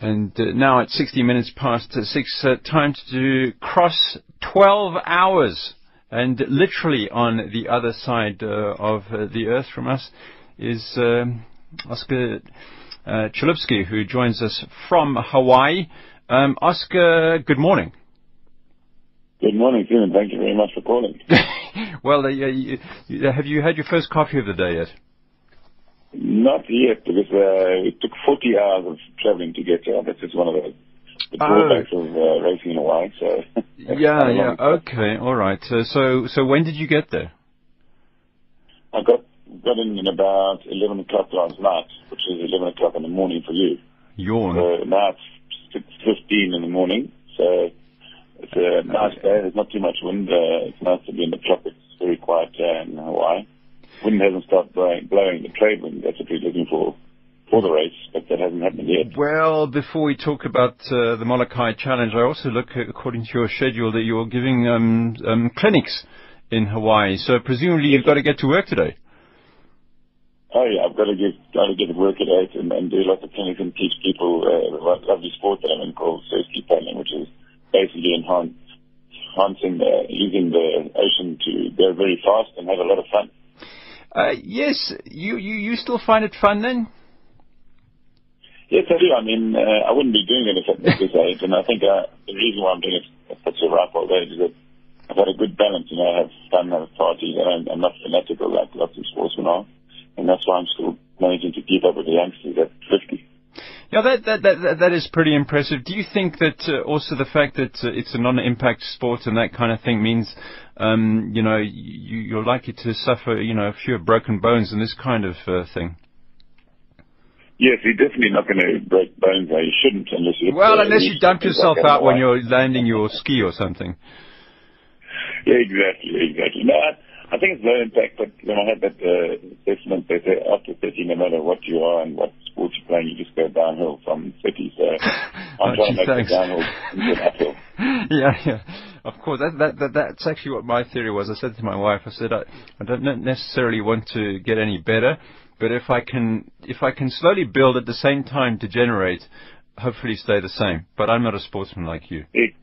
And uh, now at 60 minutes past six, uh, time to cross 12 hours. And literally on the other side uh, of uh, the earth from us is um, Oscar uh, who joins us from Hawaii. Um, Oscar, good morning. Good morning, Stephen. Thank you very much for calling. well, uh, you, have you had your first coffee of the day yet? Not yet, because uh, it took 40 hours of traveling to get here. That's just one of the, the Oh. drawbacks of uh, racing in Hawaii. So Yeah, yeah. Okay, all right. Uh, so, so when did you get there? I got got in at about 11 o'clock last night, which is 11 o'clock in the morning for you. Yawn. So now it's 6.15 in the morning. So it's a nice day. There's not too much wind. Uh, it's nice to be in the tropics. It's very quiet uh, in Hawaii. Wind hasn't stopped blowing, blowing the trade wind. That's what we're looking for for the race, but that hasn't happened yet. Well, before we talk about uh, the Molokai Challenge, I also look, at, according to your schedule, that you're giving um, um, clinics in Hawaii. So presumably you've got to get to work today. Oh yeah, I've got to get got to get to work at eight and, and do lots of clinics and teach people uh, lovely sport that I'm in called paddling, which is basically enhancing the, using the ocean to go very fast and have a lot of fun. Uh, yes, you, you, you still find it fun then? Yes, I do. I mean, uh, I wouldn't be doing it if at this age, and I think uh, the reason why I'm doing it at such a ripe old age is that I've had a good balance. You know, I have fun, I have parties, and I'm, I'm not fanatical like lots of sportsmen are, and that's why I'm still managing to keep up with the youngsters at 50. Yeah, that, that, that, that- that is pretty impressive. Do you think that uh, also the fact that uh, it's a non-impact sport and that kind of thing means, um, you know, you, you're likely to suffer, you know, a few broken bones and this kind of uh, thing? Yes, you're definitely not going to break bones. Though. You shouldn't unless you. Well, uh, unless you dump yourself out when you're landing your ski or something. Yeah, exactly, exactly. No, I, I think it's low impact, but when I had that uh, assessment, they say after 30, no matter what you are and what sport you're playing, you just go downhill from 30. So I'm Oh, trying to make thanks. the downhill into uphill. yeah, yeah. Of course, that, that, that that's actually what my theory was. I said to my wife, I said, I, I don't ne- necessarily want to get any better, but if I can, if I can slowly build at the same time degenerate, hopefully stay the same. But I'm not a sportsman like you. It,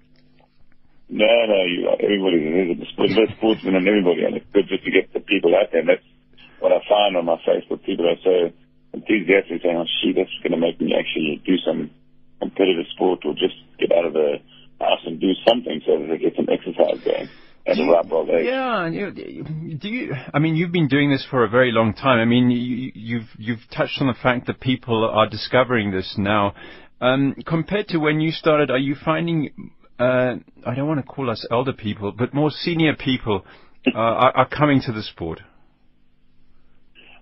no, no, you, are. everybody is a sport, there's sportsmen and everybody, and it's good just to get the people out there. And that's what I find on my Facebook. People are so enthusiastic saying, oh, shit, that's going to make me actually do some competitive sport or just get out of the house and do something so that they get some exercise going at a ripe old age. Yeah, and you, do you? I mean, you've been doing this for a very long time. I mean, you, you've you've touched on the fact that people are discovering this now. Um, compared to when you started, are you finding? Uh, I don't want to call us elder people, but more senior people uh, are, are coming to the sport.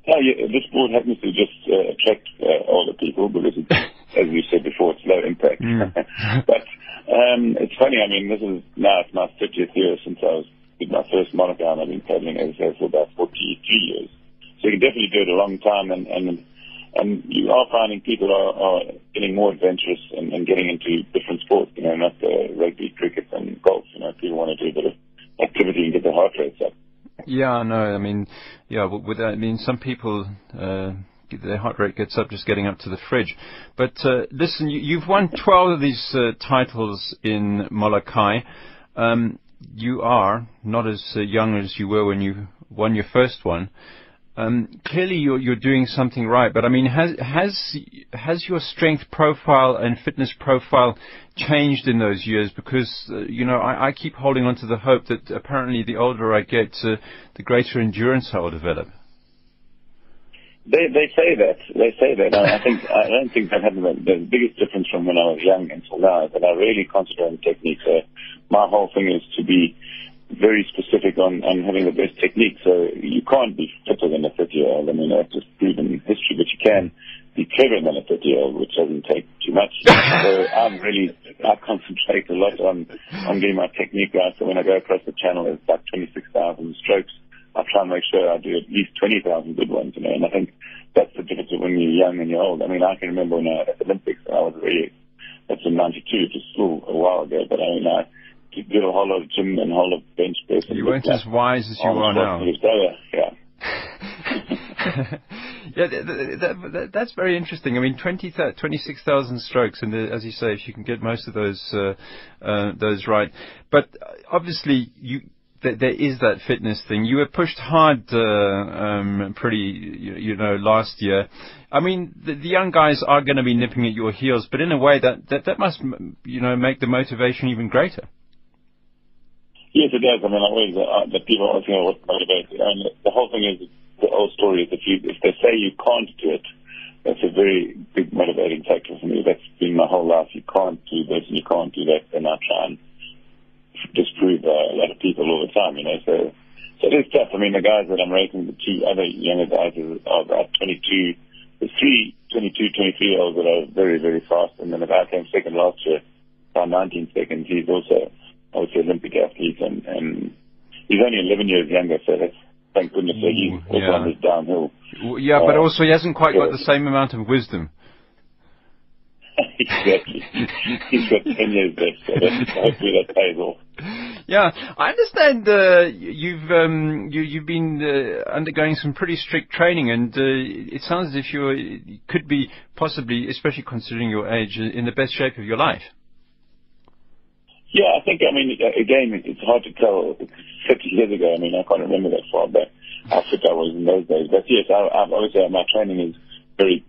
Oh, yeah, this sport happens to just uh, attract uh, older people because, it's, as we said before, it's low impact. Mm. but um, it's funny. I mean, this is now it's my 30th year since I was did my first monogram. I've been paddling as I said for about 43 years. So you can definitely do it a long time, and and and you are finding people are, are getting more adventurous and, and getting into different sports. You know, not uh, rugby, cricket, and golf. You know, people want to do a bit of activity and get their heart rates up. Yeah, no, I mean, yeah, with I mean, some people, uh, their heart rate gets up just getting up to the fridge. But uh, listen, you, you've won 12 of these uh, titles in Molokai. Um, you are not as uh, young as you were when you won your first one. Um, clearly, you're, you're doing something right. But I mean, has has has your strength profile and fitness profile changed in those years? Because uh, you know, I, I keep holding on to the hope that apparently the older I get, uh, the greater endurance I will develop. They they say that they say that. I I think I don't think that had the, the biggest difference from when I was young until now. But I really concentrate on technique. So my whole thing is to be very specific on, on having the best technique. So you can't be fitter than a 30 year old. I mean that's just proven history. But you can be cleverer than a 30 year old, which doesn't take too much. so I'm really I concentrate a lot on on getting my technique right. So when I go across the channel, it's about 26,000 strokes. Try and make sure I do at least 20,000 good ones, you know, and I think that's the difference when you're young and you're old. I mean, I can remember when I, at the Olympics, I was really, that's in 92, just still a while ago, but I mean, I did a whole lot of gym and a whole lot of bench press. You weren't as wise as you are now. Arnold Schwarzenegger's brother, Yeah. Yeah, that, that, that's very interesting. I mean, 20, 26,000 strokes, and as you say, if you can get most of those uh, uh, those right, but obviously you there is that fitness thing. You were pushed hard, uh, um, pretty, you, you, know, last year. I mean, the, the young guys are going to be nipping at your heels, but in a way that, that that must, you know, make the motivation even greater. Yes, it does. I mean, always uh, the people you know what motivates. And the whole thing is the old story is if you if they say you can't do it, that's a very big motivating factor for me. That's been my whole life. You can't do this and you can't do that, and I try and disprove uh, a lot of people all the time, you know. So, so it is tough. I mean, the guys that I'm racing, the two other younger guys are about 22. The three 22, 23 year olds that are very, very fast. And then the guy came second last year, about 19 seconds. He's also, I would say, Olympic athlete. And, and he's only 11 years younger. So that's, thank goodness that he's also yeah. on his downhill. Yeah, but uh, also he hasn't quite got the same amount of wisdom. exactly. He's got 10 years left, so hopefully that pays off. Yeah, I understand uh, you've um, you, you've been uh, undergoing some pretty strict training, and uh, it sounds as if you could be possibly, especially considering your age, in the best shape of your life. Yeah, I think, I mean, again, it's hard to tell. 50 years ago, I mean, I can't remember that far back how fit I was in those days. But yes, I, I've obviously my training is very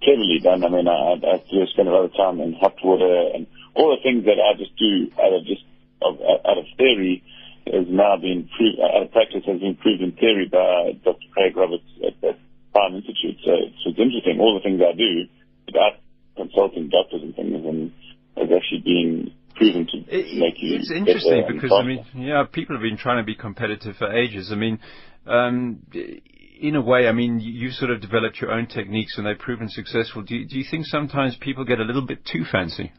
cleverly done. I mean, I, I do spend a lot of time in hot water and all the things that I just do of just of, out of theory has now been proved, out of practice has been proved in theory by Dr. Craig Roberts at the Prime Institute. So, so it's interesting. All the things I do without consulting doctors and things and has actually been proven to make you. It's interesting because I mean, yeah, people have been trying to be competitive for ages. I mean, um, in a way, I mean, you sort of developed your own techniques and they've proven successful. Do you, do you think sometimes people get a little bit too fancy?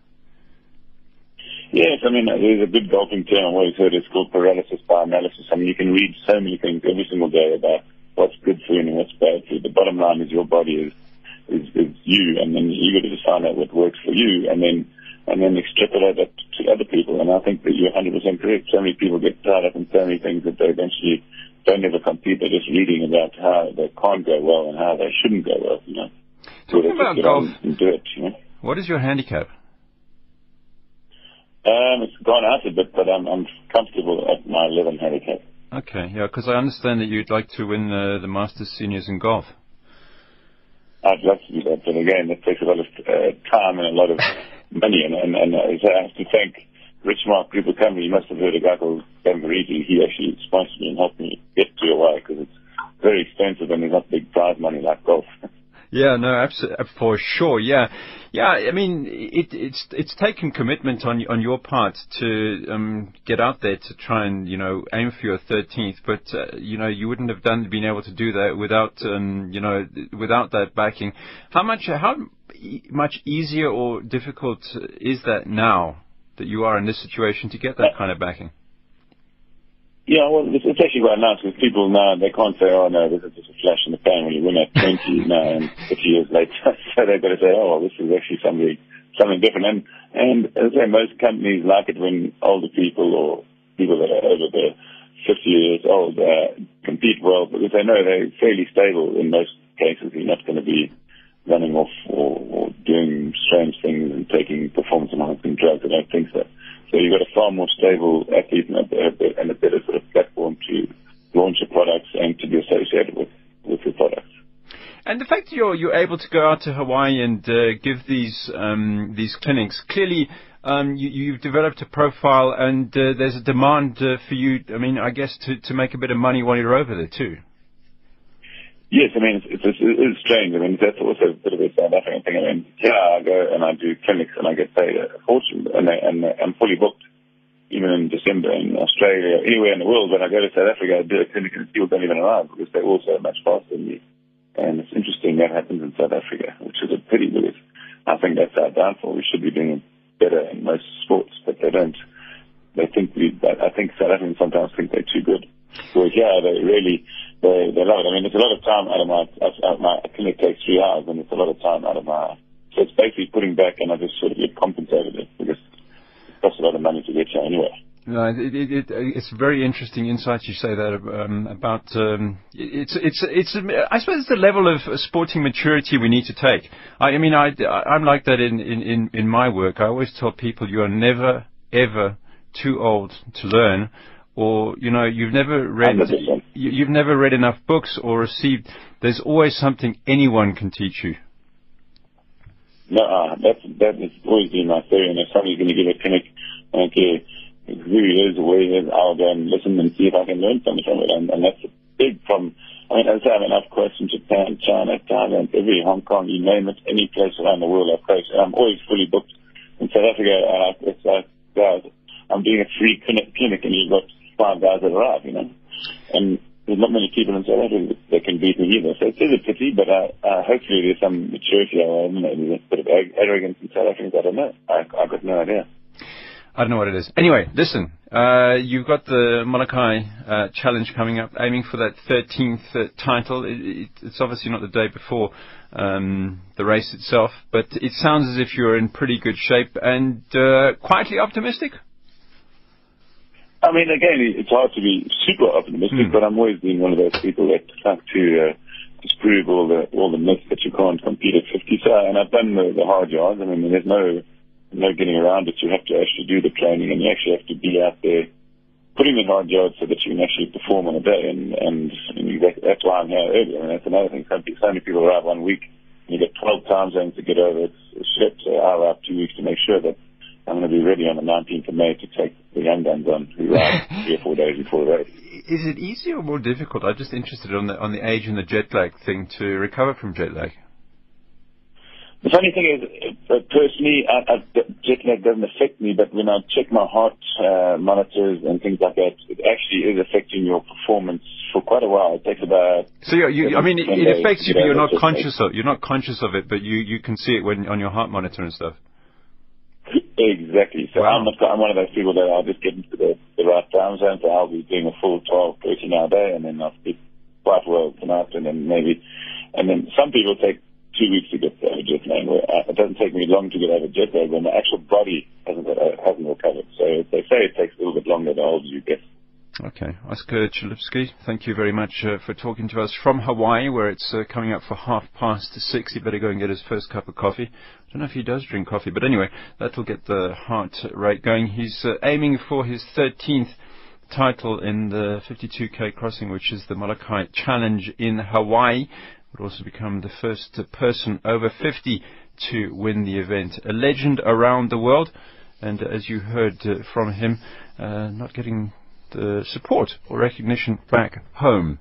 Yes, I mean, there's a good golfing term I've always heard. It's called paralysis by analysis. I mean, you can read so many things every single day about what's good for you and what's bad for you. The bottom line is your body is, is, is you, and then you got to just find out what works for you, and then and then extrapolate that to other people. And I think that you're 100% correct. So many people get tied up in so many things that they eventually don't ever compete. They're just reading about how they can't go well and how they shouldn't go well, you know. Talking so about golf, do it, you know? what is your handicap? Um, it's gone out a bit, but I'm, I'm comfortable at my 11 handicap. Okay, yeah, because I understand that you'd like to win uh, the Masters Seniors in golf. I'd love to do that, but again, it takes a lot of uh, time and a lot of money, and, and, and uh, I have to thank Richmark Group of Company. You must have heard a guy called Ben Veriti. He actually sponsored me and helped me get to Hawaii because it's very expensive and there's not big prize money like golf. Yeah, no, absolutely, uh, for sure. Yeah, yeah. I mean, it, it's it's taken commitment on on your part to um, get out there to try and you know aim for your 13th, but uh, you know you wouldn't have done been able to do that without um, you know without that backing. How much how much easier or difficult is that now that you are in this situation to get that kind of backing? Yeah, well, it's, it's actually quite nice because people now, they can't say, oh no, this is just a flash in the pan when you win at 20 now and 50 years later. so they've got to say, oh, well, this is actually something, something different. And, and as I say, most companies like it when older people or people that are over the 50 years old uh, compete well because they know they're fairly stable in most cases. You're not going to be running off or, or doing strange things and taking performance enhancing drugs. I don't think so. So you've got a far more stable athlete and a, and a better sort of platform to launch your products and to be associated with, with your products. And the fact that you're you're able to go out to Hawaii and uh, give these um, these clinics clearly. Um, you, have developed a profile, and uh, there's a demand uh, for you. I mean, I guess to, to make a bit of money while you're over there too. Yes, I mean, it's, it's, it's strange. I mean, that's also a bit of a South African thing. I mean, here I go and I do clinics and I get paid a fortune and, I, and I'm fully booked even in December in Australia, anywhere in the world. When I go to South Africa, I do a clinic and people don't even arrive because they're all so much faster than me. And it's interesting that happens in South Africa, which is a pity because I think that's our downfall. We should be doing better in most sports, but they don't. They think we, but I think South Africans sometimes think they're too good. Whereas yeah, they really, they, they love it. I mean, it's a lot of time out of my, out of my clinic takes three hours and it's a lot of time out of my, so it's basically putting back and I just sort of get compensated it because it costs a lot of money to get here anyway. No, it, it, it, it's very interesting insights you say that um, about. Um, it's it's it's. I suppose it's the level of sporting maturity we need to take. I, I mean, I I'm like that in, in in my work. I always tell people you are never ever too old to learn, or you know you've never read you, you've never read enough books or received. There's always something anyone can teach you. No, uh, that's that has always been my theory. And if somebody's going to give a clinic, okay who he is, where he is, I'll go and listen and see if I can learn something from it. And, and that's a big problem. I mean, as I have enough questions, Japan, China, Thailand, every Hong Kong, you name it, any place around the world I've placed. I'm always fully booked. In South Africa, uh, it's like, guys, I'm doing a free clinic, clinic and you've got five guys that arrive, you know. And there's not many people in South Africa that can beat me either. So it is a pity, but uh, uh, hopefully there's some maturity. I don't know, there's a bit of arrogance in South Africa. I don't know. I, I've got no idea. I don't know what it is. Anyway, listen, uh, you've got the Molokai uh, challenge coming up, aiming for that 13th uh, title. It, it, it's obviously not the day before um, the race itself, but it sounds as if you're in pretty good shape and uh, quietly optimistic. I mean, again, it's hard to be super optimistic, mm. but I'm always being one of those people that like to uh, disprove all the all the myths that you can't compete at 50. So, and I've done the, the hard yards. I mean, there's no no getting around it. You have to actually do the training and you actually have to be out there putting in hard yards so that you can actually perform on a day. And, and, and you, that, that's why I'm here early. And that's another thing. Some, so many people arrive one week and you get 12 time zones to get over. It's a ship. So I arrive two weeks to make sure that I'm going to be ready on the 19th of May to take the young guns on who arrive three or four days before the race. Is it easier or more difficult? I'm just interested on the on the age and the jet lag thing to recover from jet lag. The funny thing is, uh, personally, I, I, jet lag doesn't affect me, but when I check my heart uh, monitors and things like that, it actually is affecting your performance for quite a while. It takes about. So you, you I mean, it, it affects you, but you're not conscious of. You're not conscious of it, but you you can see it when on your heart monitor and stuff. Exactly. So wow. I'm, not, I'm one of those people that I'll just get into the, the right time zone. So I'll be doing a full 12, 13 hour day, and then I'll sleep quite well tonight, and then maybe, and then some people take two weeks to get over jet lag. Uh, it doesn't take me long to get over jet lag when the actual body hasn't hasn't recovered. So they say it takes a little bit longer the older you get. Okay, Oscar Chalupsky, thank you very much uh, for talking to us from Hawaii, where it's uh, coming up for half past six. He better go and get his first cup of coffee. I don't know if he does drink coffee, but anyway, that'll get the heart rate going. He's uh, aiming for his 13th title in the 52k crossing, which is the Molokai Challenge in Hawaii would also become the first person over 50 to win the event. A legend around the world, and as you heard uh, from him, uh, not getting the support or recognition back home.